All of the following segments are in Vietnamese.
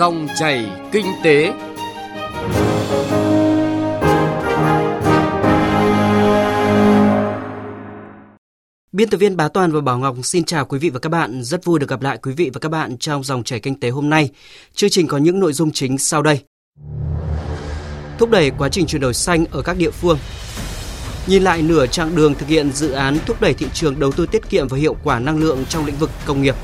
Dòng chảy kinh tế. Biên tập viên Bá Toàn và Bảo Ngọc xin chào quý vị và các bạn. Rất vui được gặp lại quý vị và các bạn trong dòng chảy kinh tế hôm nay. Chương trình có những nội dung chính sau đây. Thúc đẩy quá trình chuyển đổi xanh ở các địa phương. Nhìn lại nửa chặng đường thực hiện dự án thúc đẩy thị trường đầu tư tiết kiệm và hiệu quả năng lượng trong lĩnh vực công nghiệp.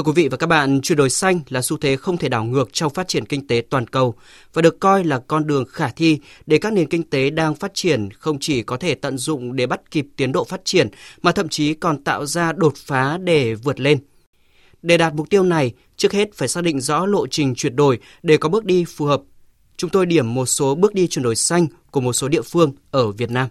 Thưa quý vị và các bạn, chuyển đổi xanh là xu thế không thể đảo ngược trong phát triển kinh tế toàn cầu và được coi là con đường khả thi để các nền kinh tế đang phát triển không chỉ có thể tận dụng để bắt kịp tiến độ phát triển mà thậm chí còn tạo ra đột phá để vượt lên. Để đạt mục tiêu này, trước hết phải xác định rõ lộ trình chuyển đổi để có bước đi phù hợp. Chúng tôi điểm một số bước đi chuyển đổi xanh của một số địa phương ở Việt Nam.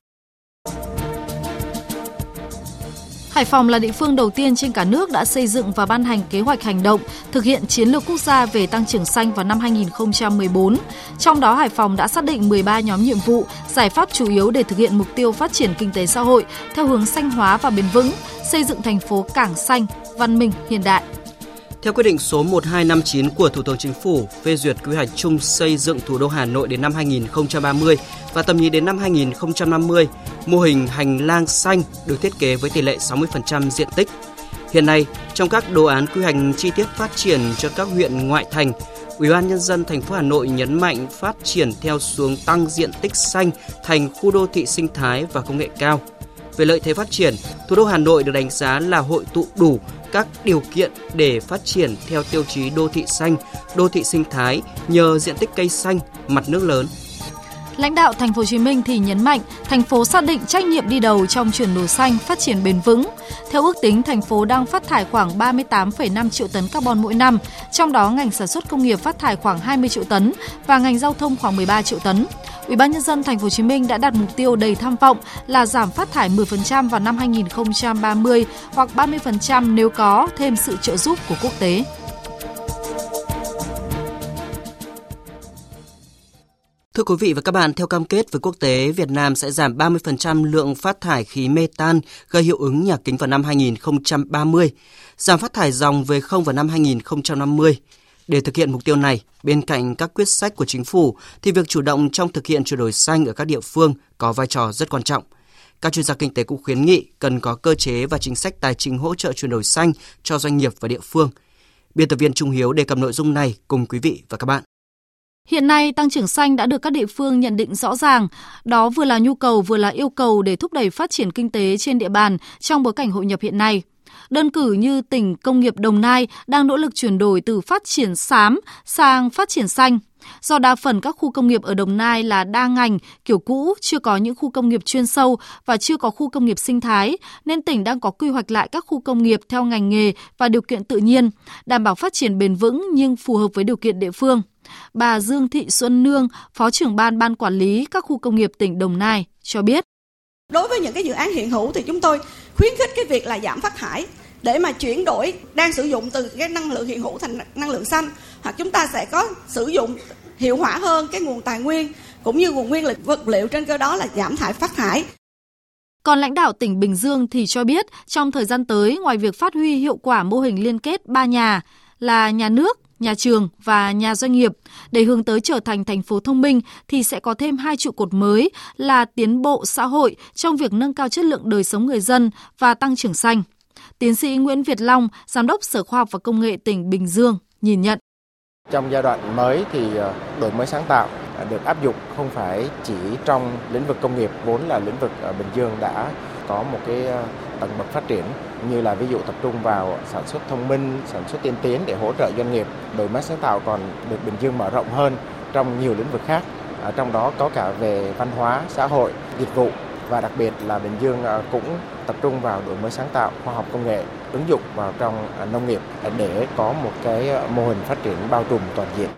Hải Phòng là địa phương đầu tiên trên cả nước đã xây dựng và ban hành kế hoạch hành động thực hiện chiến lược quốc gia về tăng trưởng xanh vào năm 2014. Trong đó Hải Phòng đã xác định 13 nhóm nhiệm vụ, giải pháp chủ yếu để thực hiện mục tiêu phát triển kinh tế xã hội theo hướng xanh hóa và bền vững, xây dựng thành phố cảng xanh, văn minh, hiện đại. Theo quyết định số 1259 của Thủ tướng Chính phủ phê duyệt quy hoạch chung xây dựng thủ đô Hà Nội đến năm 2030 và tầm nhìn đến năm 2050, mô hình hành lang xanh được thiết kế với tỷ lệ 60% diện tích. Hiện nay, trong các đồ án quy hoạch chi tiết phát triển cho các huyện ngoại thành, Ủy ban nhân dân thành phố Hà Nội nhấn mạnh phát triển theo xuống tăng diện tích xanh thành khu đô thị sinh thái và công nghệ cao. Về lợi thế phát triển, thủ đô Hà Nội được đánh giá là hội tụ đủ các điều kiện để phát triển theo tiêu chí đô thị xanh, đô thị sinh thái nhờ diện tích cây xanh, mặt nước lớn. Lãnh đạo thành phố Hồ Chí Minh thì nhấn mạnh, thành phố xác định trách nhiệm đi đầu trong chuyển đổi xanh, phát triển bền vững. Theo ước tính, thành phố đang phát thải khoảng 38,5 triệu tấn carbon mỗi năm, trong đó ngành sản xuất công nghiệp phát thải khoảng 20 triệu tấn và ngành giao thông khoảng 13 triệu tấn. Ủy ban nhân dân thành phố Hồ Chí Minh đã đặt mục tiêu đầy tham vọng là giảm phát thải 10% vào năm 2030 hoặc 30% nếu có thêm sự trợ giúp của quốc tế. Thưa quý vị và các bạn, theo cam kết với quốc tế, Việt Nam sẽ giảm 30% lượng phát thải khí metan gây hiệu ứng nhà kính vào năm 2030, giảm phát thải dòng về không vào năm 2050. Để thực hiện mục tiêu này, bên cạnh các quyết sách của chính phủ thì việc chủ động trong thực hiện chuyển đổi xanh ở các địa phương có vai trò rất quan trọng. Các chuyên gia kinh tế cũng khuyến nghị cần có cơ chế và chính sách tài chính hỗ trợ chuyển đổi xanh cho doanh nghiệp và địa phương. Biên tập viên Trung Hiếu đề cập nội dung này cùng quý vị và các bạn. Hiện nay, tăng trưởng xanh đã được các địa phương nhận định rõ ràng. Đó vừa là nhu cầu vừa là yêu cầu để thúc đẩy phát triển kinh tế trên địa bàn trong bối cảnh hội nhập hiện nay. Đơn cử như tỉnh công nghiệp Đồng Nai đang nỗ lực chuyển đổi từ phát triển xám sang phát triển xanh. Do đa phần các khu công nghiệp ở Đồng Nai là đa ngành, kiểu cũ, chưa có những khu công nghiệp chuyên sâu và chưa có khu công nghiệp sinh thái, nên tỉnh đang có quy hoạch lại các khu công nghiệp theo ngành nghề và điều kiện tự nhiên, đảm bảo phát triển bền vững nhưng phù hợp với điều kiện địa phương. Bà Dương Thị Xuân Nương, Phó trưởng ban ban quản lý các khu công nghiệp tỉnh Đồng Nai cho biết. Đối với những cái dự án hiện hữu thì chúng tôi khuyến khích cái việc là giảm phát thải để mà chuyển đổi đang sử dụng từ cái năng lượng hiện hữu thành năng lượng xanh hoặc chúng ta sẽ có sử dụng hiệu quả hơn cái nguồn tài nguyên cũng như nguồn nguyên liệu vật liệu trên cơ đó là giảm thải phát thải. Còn lãnh đạo tỉnh Bình Dương thì cho biết trong thời gian tới ngoài việc phát huy hiệu quả mô hình liên kết ba nhà là nhà nước, nhà trường và nhà doanh nghiệp để hướng tới trở thành thành phố thông minh thì sẽ có thêm hai trụ cột mới là tiến bộ xã hội trong việc nâng cao chất lượng đời sống người dân và tăng trưởng xanh. Tiến sĩ Nguyễn Việt Long, Giám đốc Sở Khoa học và Công nghệ tỉnh Bình Dương, nhìn nhận. Trong giai đoạn mới thì ờ, đổi mới sáng tạo được áp dụng không phải chỉ trong lĩnh vực công nghiệp vốn là lĩnh vực ở Bình Dương đã có một cái ờ, tầng bậc phát triển như là ví dụ tập trung vào sản xuất thông minh, sản xuất tiên tiến để hỗ trợ doanh nghiệp. Đổi mới sáng tạo còn được Bình Dương mở rộng hơn trong nhiều lĩnh vực khác, ở trong đó có cả về văn hóa, xã hội, dịch vụ và đặc biệt là Bình Dương à, cũng tập trung vào đổi mới sáng tạo, khoa học công nghệ, ứng dụng vào trong à, nông nghiệp để có một cái mô hình phát triển bao trùm toàn diện.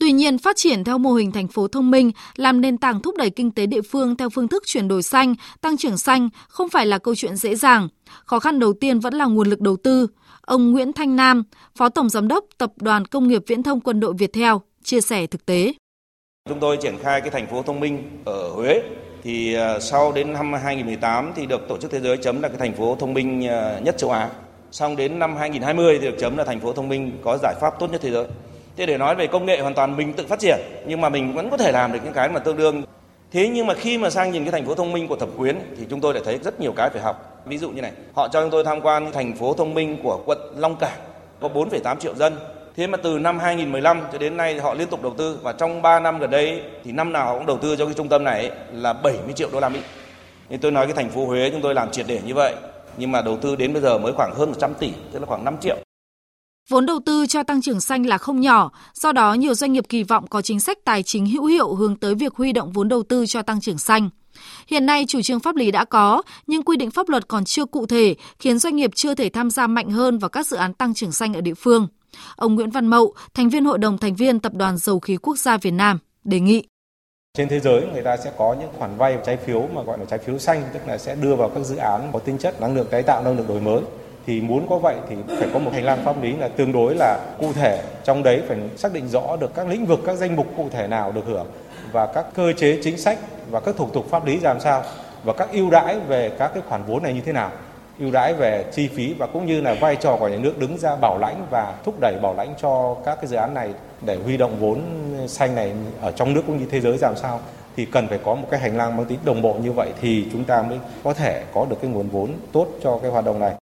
Tuy nhiên, phát triển theo mô hình thành phố thông minh làm nền tảng thúc đẩy kinh tế địa phương theo phương thức chuyển đổi xanh, tăng trưởng xanh không phải là câu chuyện dễ dàng. Khó khăn đầu tiên vẫn là nguồn lực đầu tư. Ông Nguyễn Thanh Nam, Phó Tổng Giám đốc Tập đoàn Công nghiệp Viễn thông Quân đội Việt Theo, chia sẻ thực tế. Chúng tôi triển khai cái thành phố thông minh ở Huế thì à, sau đến năm 2018 thì được Tổ chức Thế giới chấm là cái thành phố thông minh à, nhất châu Á. Xong đến năm 2020 thì được chấm là thành phố thông minh có giải pháp tốt nhất thế giới. Thế để nói về công nghệ hoàn toàn mình tự phát triển nhưng mà mình vẫn có thể làm được những cái mà tương đương. Thế nhưng mà khi mà sang nhìn cái thành phố thông minh của Thẩm Quyến thì chúng tôi lại thấy rất nhiều cái phải học. Ví dụ như này, họ cho chúng tôi tham quan thành phố thông minh của quận Long Cảng có 4,8 triệu dân. Thế mà từ năm 2015 cho đến nay họ liên tục đầu tư và trong 3 năm gần đây thì năm nào họ cũng đầu tư cho cái trung tâm này là 70 triệu đô la Mỹ. Nên tôi nói cái thành phố Huế chúng tôi làm triệt để như vậy nhưng mà đầu tư đến bây giờ mới khoảng hơn 100 tỷ, tức là khoảng 5 triệu. Vốn đầu tư cho tăng trưởng xanh là không nhỏ, do đó nhiều doanh nghiệp kỳ vọng có chính sách tài chính hữu hiệu hướng tới việc huy động vốn đầu tư cho tăng trưởng xanh. Hiện nay chủ trương pháp lý đã có, nhưng quy định pháp luật còn chưa cụ thể, khiến doanh nghiệp chưa thể tham gia mạnh hơn vào các dự án tăng trưởng xanh ở địa phương. Ông Nguyễn Văn Mậu, thành viên Hội đồng thành viên Tập đoàn Dầu khí Quốc gia Việt Nam, đề nghị trên thế giới người ta sẽ có những khoản vay trái phiếu mà gọi là trái phiếu xanh, tức là sẽ đưa vào các dự án có tính chất năng lượng tái tạo, năng lượng đổi mới. Thì muốn có vậy thì phải có một hành lang pháp lý là tương đối là cụ thể. Trong đấy phải xác định rõ được các lĩnh vực, các danh mục cụ thể nào được hưởng và các cơ chế chính sách và các thủ tục pháp lý làm sao và các ưu đãi về các cái khoản vốn này như thế nào ưu đãi về chi phí và cũng như là vai trò của nhà nước đứng ra bảo lãnh và thúc đẩy bảo lãnh cho các cái dự án này để huy động vốn xanh này ở trong nước cũng như thế giới làm sao thì cần phải có một cái hành lang mang tính đồng bộ như vậy thì chúng ta mới có thể có được cái nguồn vốn tốt cho cái hoạt động này.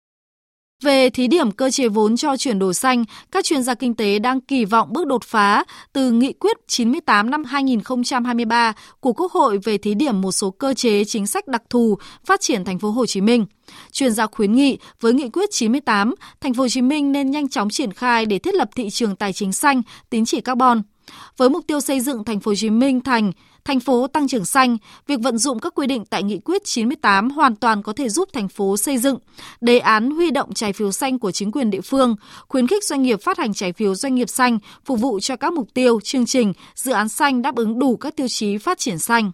Về thí điểm cơ chế vốn cho chuyển đổi xanh, các chuyên gia kinh tế đang kỳ vọng bước đột phá từ nghị quyết 98 năm 2023 của Quốc hội về thí điểm một số cơ chế chính sách đặc thù phát triển thành phố Hồ Chí Minh. Chuyên gia khuyến nghị với nghị quyết 98, thành phố Hồ Chí Minh nên nhanh chóng triển khai để thiết lập thị trường tài chính xanh, tín chỉ carbon. Với mục tiêu xây dựng thành phố Hồ Chí Minh thành thành phố tăng trưởng xanh, việc vận dụng các quy định tại nghị quyết 98 hoàn toàn có thể giúp thành phố xây dựng đề án huy động trái phiếu xanh của chính quyền địa phương, khuyến khích doanh nghiệp phát hành trái phiếu doanh nghiệp xanh phục vụ cho các mục tiêu, chương trình, dự án xanh đáp ứng đủ các tiêu chí phát triển xanh.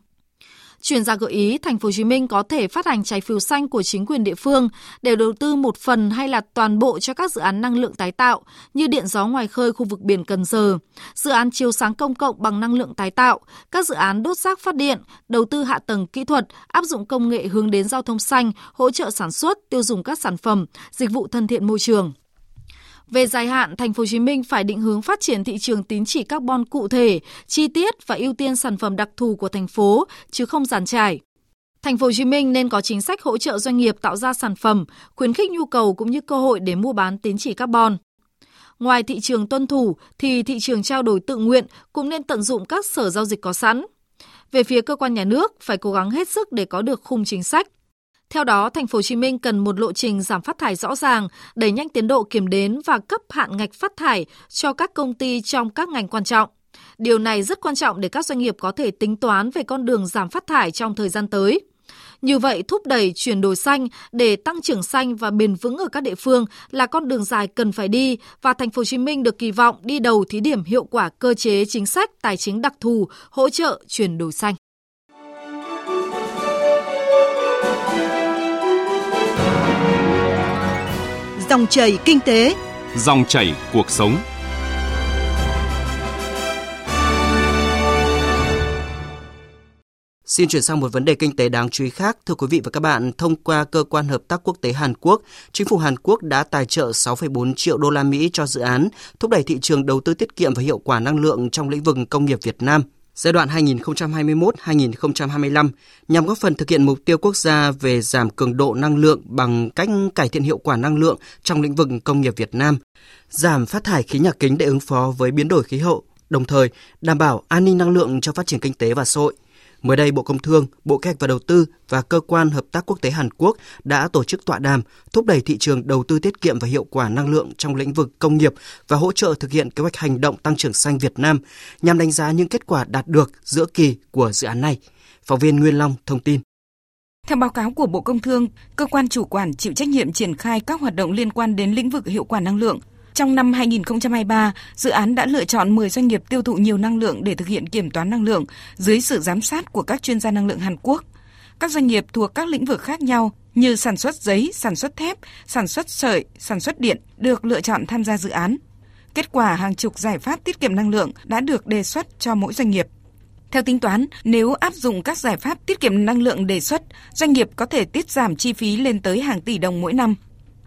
Chuyên gia gợi ý thành phố Hồ Chí Minh có thể phát hành trái phiếu xanh của chính quyền địa phương để đầu tư một phần hay là toàn bộ cho các dự án năng lượng tái tạo như điện gió ngoài khơi khu vực biển Cần Giờ, dự án chiếu sáng công cộng bằng năng lượng tái tạo, các dự án đốt rác phát điện, đầu tư hạ tầng kỹ thuật, áp dụng công nghệ hướng đến giao thông xanh, hỗ trợ sản xuất, tiêu dùng các sản phẩm, dịch vụ thân thiện môi trường. Về dài hạn, thành phố Hồ Chí Minh phải định hướng phát triển thị trường tín chỉ carbon cụ thể, chi tiết và ưu tiên sản phẩm đặc thù của thành phố chứ không giàn trải. Thành phố Hồ Chí Minh nên có chính sách hỗ trợ doanh nghiệp tạo ra sản phẩm, khuyến khích nhu cầu cũng như cơ hội để mua bán tín chỉ carbon. Ngoài thị trường tuân thủ thì thị trường trao đổi tự nguyện cũng nên tận dụng các sở giao dịch có sẵn. Về phía cơ quan nhà nước phải cố gắng hết sức để có được khung chính sách, theo đó, thành phố Hồ Chí Minh cần một lộ trình giảm phát thải rõ ràng, đẩy nhanh tiến độ kiểm đếm và cấp hạn ngạch phát thải cho các công ty trong các ngành quan trọng. Điều này rất quan trọng để các doanh nghiệp có thể tính toán về con đường giảm phát thải trong thời gian tới. Như vậy, thúc đẩy chuyển đổi xanh để tăng trưởng xanh và bền vững ở các địa phương là con đường dài cần phải đi và thành phố Hồ Chí Minh được kỳ vọng đi đầu thí điểm hiệu quả cơ chế chính sách tài chính đặc thù hỗ trợ chuyển đổi xanh. Dòng chảy kinh tế, dòng chảy cuộc sống. Xin chuyển sang một vấn đề kinh tế đáng chú ý khác. Thưa quý vị và các bạn, thông qua cơ quan hợp tác quốc tế Hàn Quốc, chính phủ Hàn Quốc đã tài trợ 6,4 triệu đô la Mỹ cho dự án thúc đẩy thị trường đầu tư tiết kiệm và hiệu quả năng lượng trong lĩnh vực công nghiệp Việt Nam giai đoạn 2021-2025 nhằm góp phần thực hiện mục tiêu quốc gia về giảm cường độ năng lượng bằng cách cải thiện hiệu quả năng lượng trong lĩnh vực công nghiệp Việt Nam, giảm phát thải khí nhà kính để ứng phó với biến đổi khí hậu, đồng thời đảm bảo an ninh năng lượng cho phát triển kinh tế và xã hội. Mới đây, Bộ Công Thương, Bộ Kế hoạch và Đầu tư và Cơ quan Hợp tác Quốc tế Hàn Quốc đã tổ chức tọa đàm thúc đẩy thị trường đầu tư tiết kiệm và hiệu quả năng lượng trong lĩnh vực công nghiệp và hỗ trợ thực hiện kế hoạch hành động tăng trưởng xanh Việt Nam nhằm đánh giá những kết quả đạt được giữa kỳ của dự án này. Phóng viên Nguyên Long thông tin. Theo báo cáo của Bộ Công Thương, cơ quan chủ quản chịu trách nhiệm triển khai các hoạt động liên quan đến lĩnh vực hiệu quả năng lượng – trong năm 2023, dự án đã lựa chọn 10 doanh nghiệp tiêu thụ nhiều năng lượng để thực hiện kiểm toán năng lượng dưới sự giám sát của các chuyên gia năng lượng Hàn Quốc. Các doanh nghiệp thuộc các lĩnh vực khác nhau như sản xuất giấy, sản xuất thép, sản xuất sợi, sản xuất điện được lựa chọn tham gia dự án. Kết quả hàng chục giải pháp tiết kiệm năng lượng đã được đề xuất cho mỗi doanh nghiệp. Theo tính toán, nếu áp dụng các giải pháp tiết kiệm năng lượng đề xuất, doanh nghiệp có thể tiết giảm chi phí lên tới hàng tỷ đồng mỗi năm.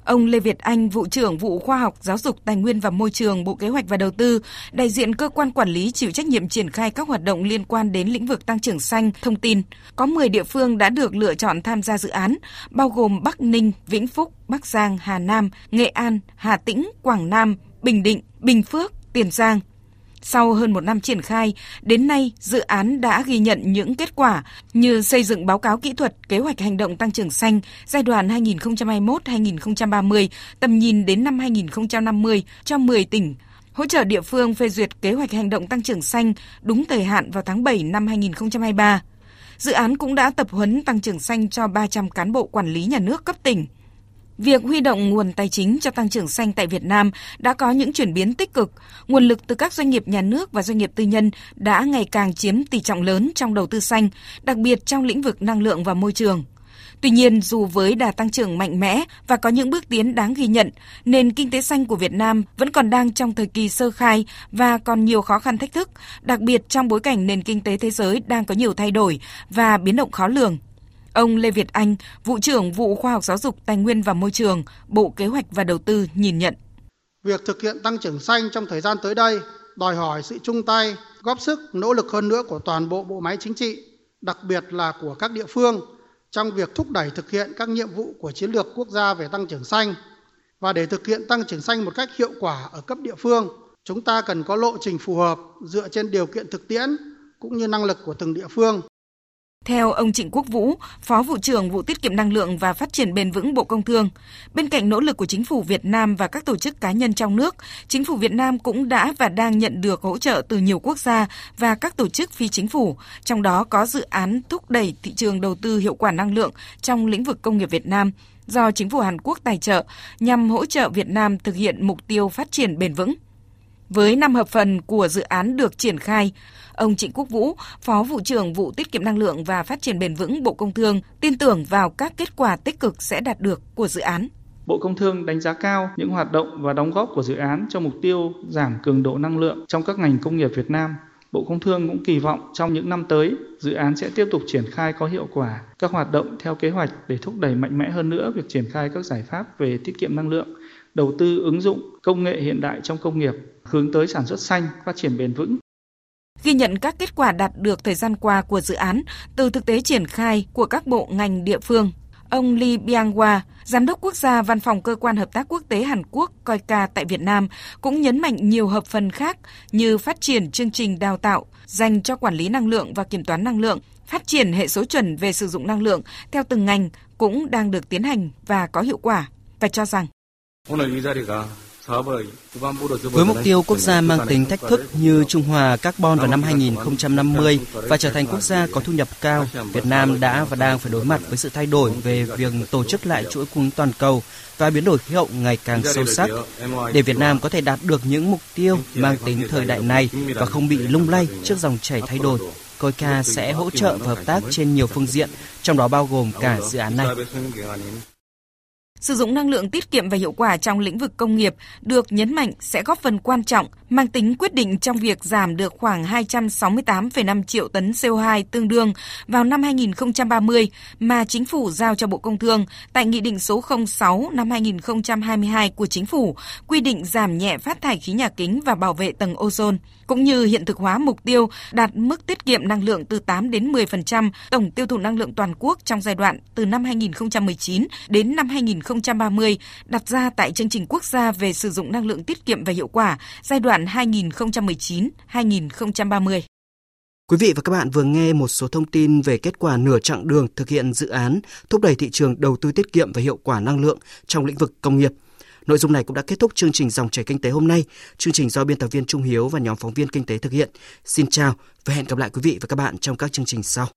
Ông Lê Việt Anh, vụ trưởng vụ khoa học, giáo dục, tài nguyên và môi trường, Bộ Kế hoạch và Đầu tư, đại diện cơ quan quản lý chịu trách nhiệm triển khai các hoạt động liên quan đến lĩnh vực tăng trưởng xanh, thông tin. Có 10 địa phương đã được lựa chọn tham gia dự án, bao gồm Bắc Ninh, Vĩnh Phúc, Bắc Giang, Hà Nam, Nghệ An, Hà Tĩnh, Quảng Nam, Bình Định, Bình Phước, Tiền Giang. Sau hơn một năm triển khai, đến nay dự án đã ghi nhận những kết quả như xây dựng báo cáo kỹ thuật kế hoạch hành động tăng trưởng xanh giai đoạn 2021-2030, tầm nhìn đến năm 2050 cho 10 tỉnh, hỗ trợ địa phương phê duyệt kế hoạch hành động tăng trưởng xanh đúng thời hạn vào tháng 7 năm 2023. Dự án cũng đã tập huấn tăng trưởng xanh cho 300 cán bộ quản lý nhà nước cấp tỉnh. Việc huy động nguồn tài chính cho tăng trưởng xanh tại Việt Nam đã có những chuyển biến tích cực. Nguồn lực từ các doanh nghiệp nhà nước và doanh nghiệp tư nhân đã ngày càng chiếm tỷ trọng lớn trong đầu tư xanh, đặc biệt trong lĩnh vực năng lượng và môi trường. Tuy nhiên, dù với đà tăng trưởng mạnh mẽ và có những bước tiến đáng ghi nhận, nền kinh tế xanh của Việt Nam vẫn còn đang trong thời kỳ sơ khai và còn nhiều khó khăn thách thức, đặc biệt trong bối cảnh nền kinh tế thế giới đang có nhiều thay đổi và biến động khó lường. Ông Lê Việt Anh, vụ trưởng vụ khoa học giáo dục, tài nguyên và môi trường, Bộ Kế hoạch và Đầu tư nhìn nhận. Việc thực hiện tăng trưởng xanh trong thời gian tới đây đòi hỏi sự chung tay, góp sức, nỗ lực hơn nữa của toàn bộ bộ máy chính trị, đặc biệt là của các địa phương trong việc thúc đẩy thực hiện các nhiệm vụ của chiến lược quốc gia về tăng trưởng xanh. Và để thực hiện tăng trưởng xanh một cách hiệu quả ở cấp địa phương, chúng ta cần có lộ trình phù hợp dựa trên điều kiện thực tiễn cũng như năng lực của từng địa phương theo ông Trịnh Quốc Vũ, Phó vụ trưởng vụ tiết kiệm năng lượng và phát triển bền vững Bộ Công Thương, bên cạnh nỗ lực của chính phủ Việt Nam và các tổ chức cá nhân trong nước, chính phủ Việt Nam cũng đã và đang nhận được hỗ trợ từ nhiều quốc gia và các tổ chức phi chính phủ, trong đó có dự án thúc đẩy thị trường đầu tư hiệu quả năng lượng trong lĩnh vực công nghiệp Việt Nam do chính phủ Hàn Quốc tài trợ nhằm hỗ trợ Việt Nam thực hiện mục tiêu phát triển bền vững. Với năm hợp phần của dự án được triển khai, ông Trịnh Quốc Vũ, Phó vụ trưởng vụ tiết kiệm năng lượng và phát triển bền vững Bộ Công Thương, tin tưởng vào các kết quả tích cực sẽ đạt được của dự án. Bộ Công Thương đánh giá cao những hoạt động và đóng góp của dự án cho mục tiêu giảm cường độ năng lượng trong các ngành công nghiệp Việt Nam. Bộ Công Thương cũng kỳ vọng trong những năm tới, dự án sẽ tiếp tục triển khai có hiệu quả các hoạt động theo kế hoạch để thúc đẩy mạnh mẽ hơn nữa việc triển khai các giải pháp về tiết kiệm năng lượng, đầu tư ứng dụng công nghệ hiện đại trong công nghiệp, hướng tới sản xuất xanh, phát triển bền vững. Ghi nhận các kết quả đạt được thời gian qua của dự án từ thực tế triển khai của các bộ ngành địa phương, ông Lee Byung-hwa, Giám đốc quốc gia Văn phòng Cơ quan Hợp tác Quốc tế Hàn Quốc COICA tại Việt Nam, cũng nhấn mạnh nhiều hợp phần khác như phát triển chương trình đào tạo dành cho quản lý năng lượng và kiểm toán năng lượng, phát triển hệ số chuẩn về sử dụng năng lượng theo từng ngành cũng đang được tiến hành và có hiệu quả và cho rằng với mục tiêu quốc gia mang tính thách thức như Trung Hòa carbon vào năm 2050 và trở thành quốc gia có thu nhập cao, Việt Nam đã và đang phải đối mặt với sự thay đổi về việc tổ chức lại chuỗi cung toàn cầu và biến đổi khí hậu ngày càng sâu sắc. Để Việt Nam có thể đạt được những mục tiêu mang tính thời đại này và không bị lung lay trước dòng chảy thay đổi, COICA sẽ hỗ trợ và hợp tác trên nhiều phương diện, trong đó bao gồm cả dự án này. Sử dụng năng lượng tiết kiệm và hiệu quả trong lĩnh vực công nghiệp được nhấn mạnh sẽ góp phần quan trọng, mang tính quyết định trong việc giảm được khoảng 268,5 triệu tấn CO2 tương đương vào năm 2030 mà chính phủ giao cho Bộ Công Thương tại Nghị định số 06 năm 2022 của chính phủ quy định giảm nhẹ phát thải khí nhà kính và bảo vệ tầng ozone, cũng như hiện thực hóa mục tiêu đạt mức tiết kiệm năng lượng từ 8 đến 10% tổng tiêu thụ năng lượng toàn quốc trong giai đoạn từ năm 2019 đến năm 2020 2030 đặt ra tại chương trình quốc gia về sử dụng năng lượng tiết kiệm và hiệu quả giai đoạn 2019-2030. Quý vị và các bạn vừa nghe một số thông tin về kết quả nửa chặng đường thực hiện dự án thúc đẩy thị trường đầu tư tiết kiệm và hiệu quả năng lượng trong lĩnh vực công nghiệp. Nội dung này cũng đã kết thúc chương trình dòng chảy kinh tế hôm nay. Chương trình do biên tập viên Trung Hiếu và nhóm phóng viên kinh tế thực hiện. Xin chào và hẹn gặp lại quý vị và các bạn trong các chương trình sau.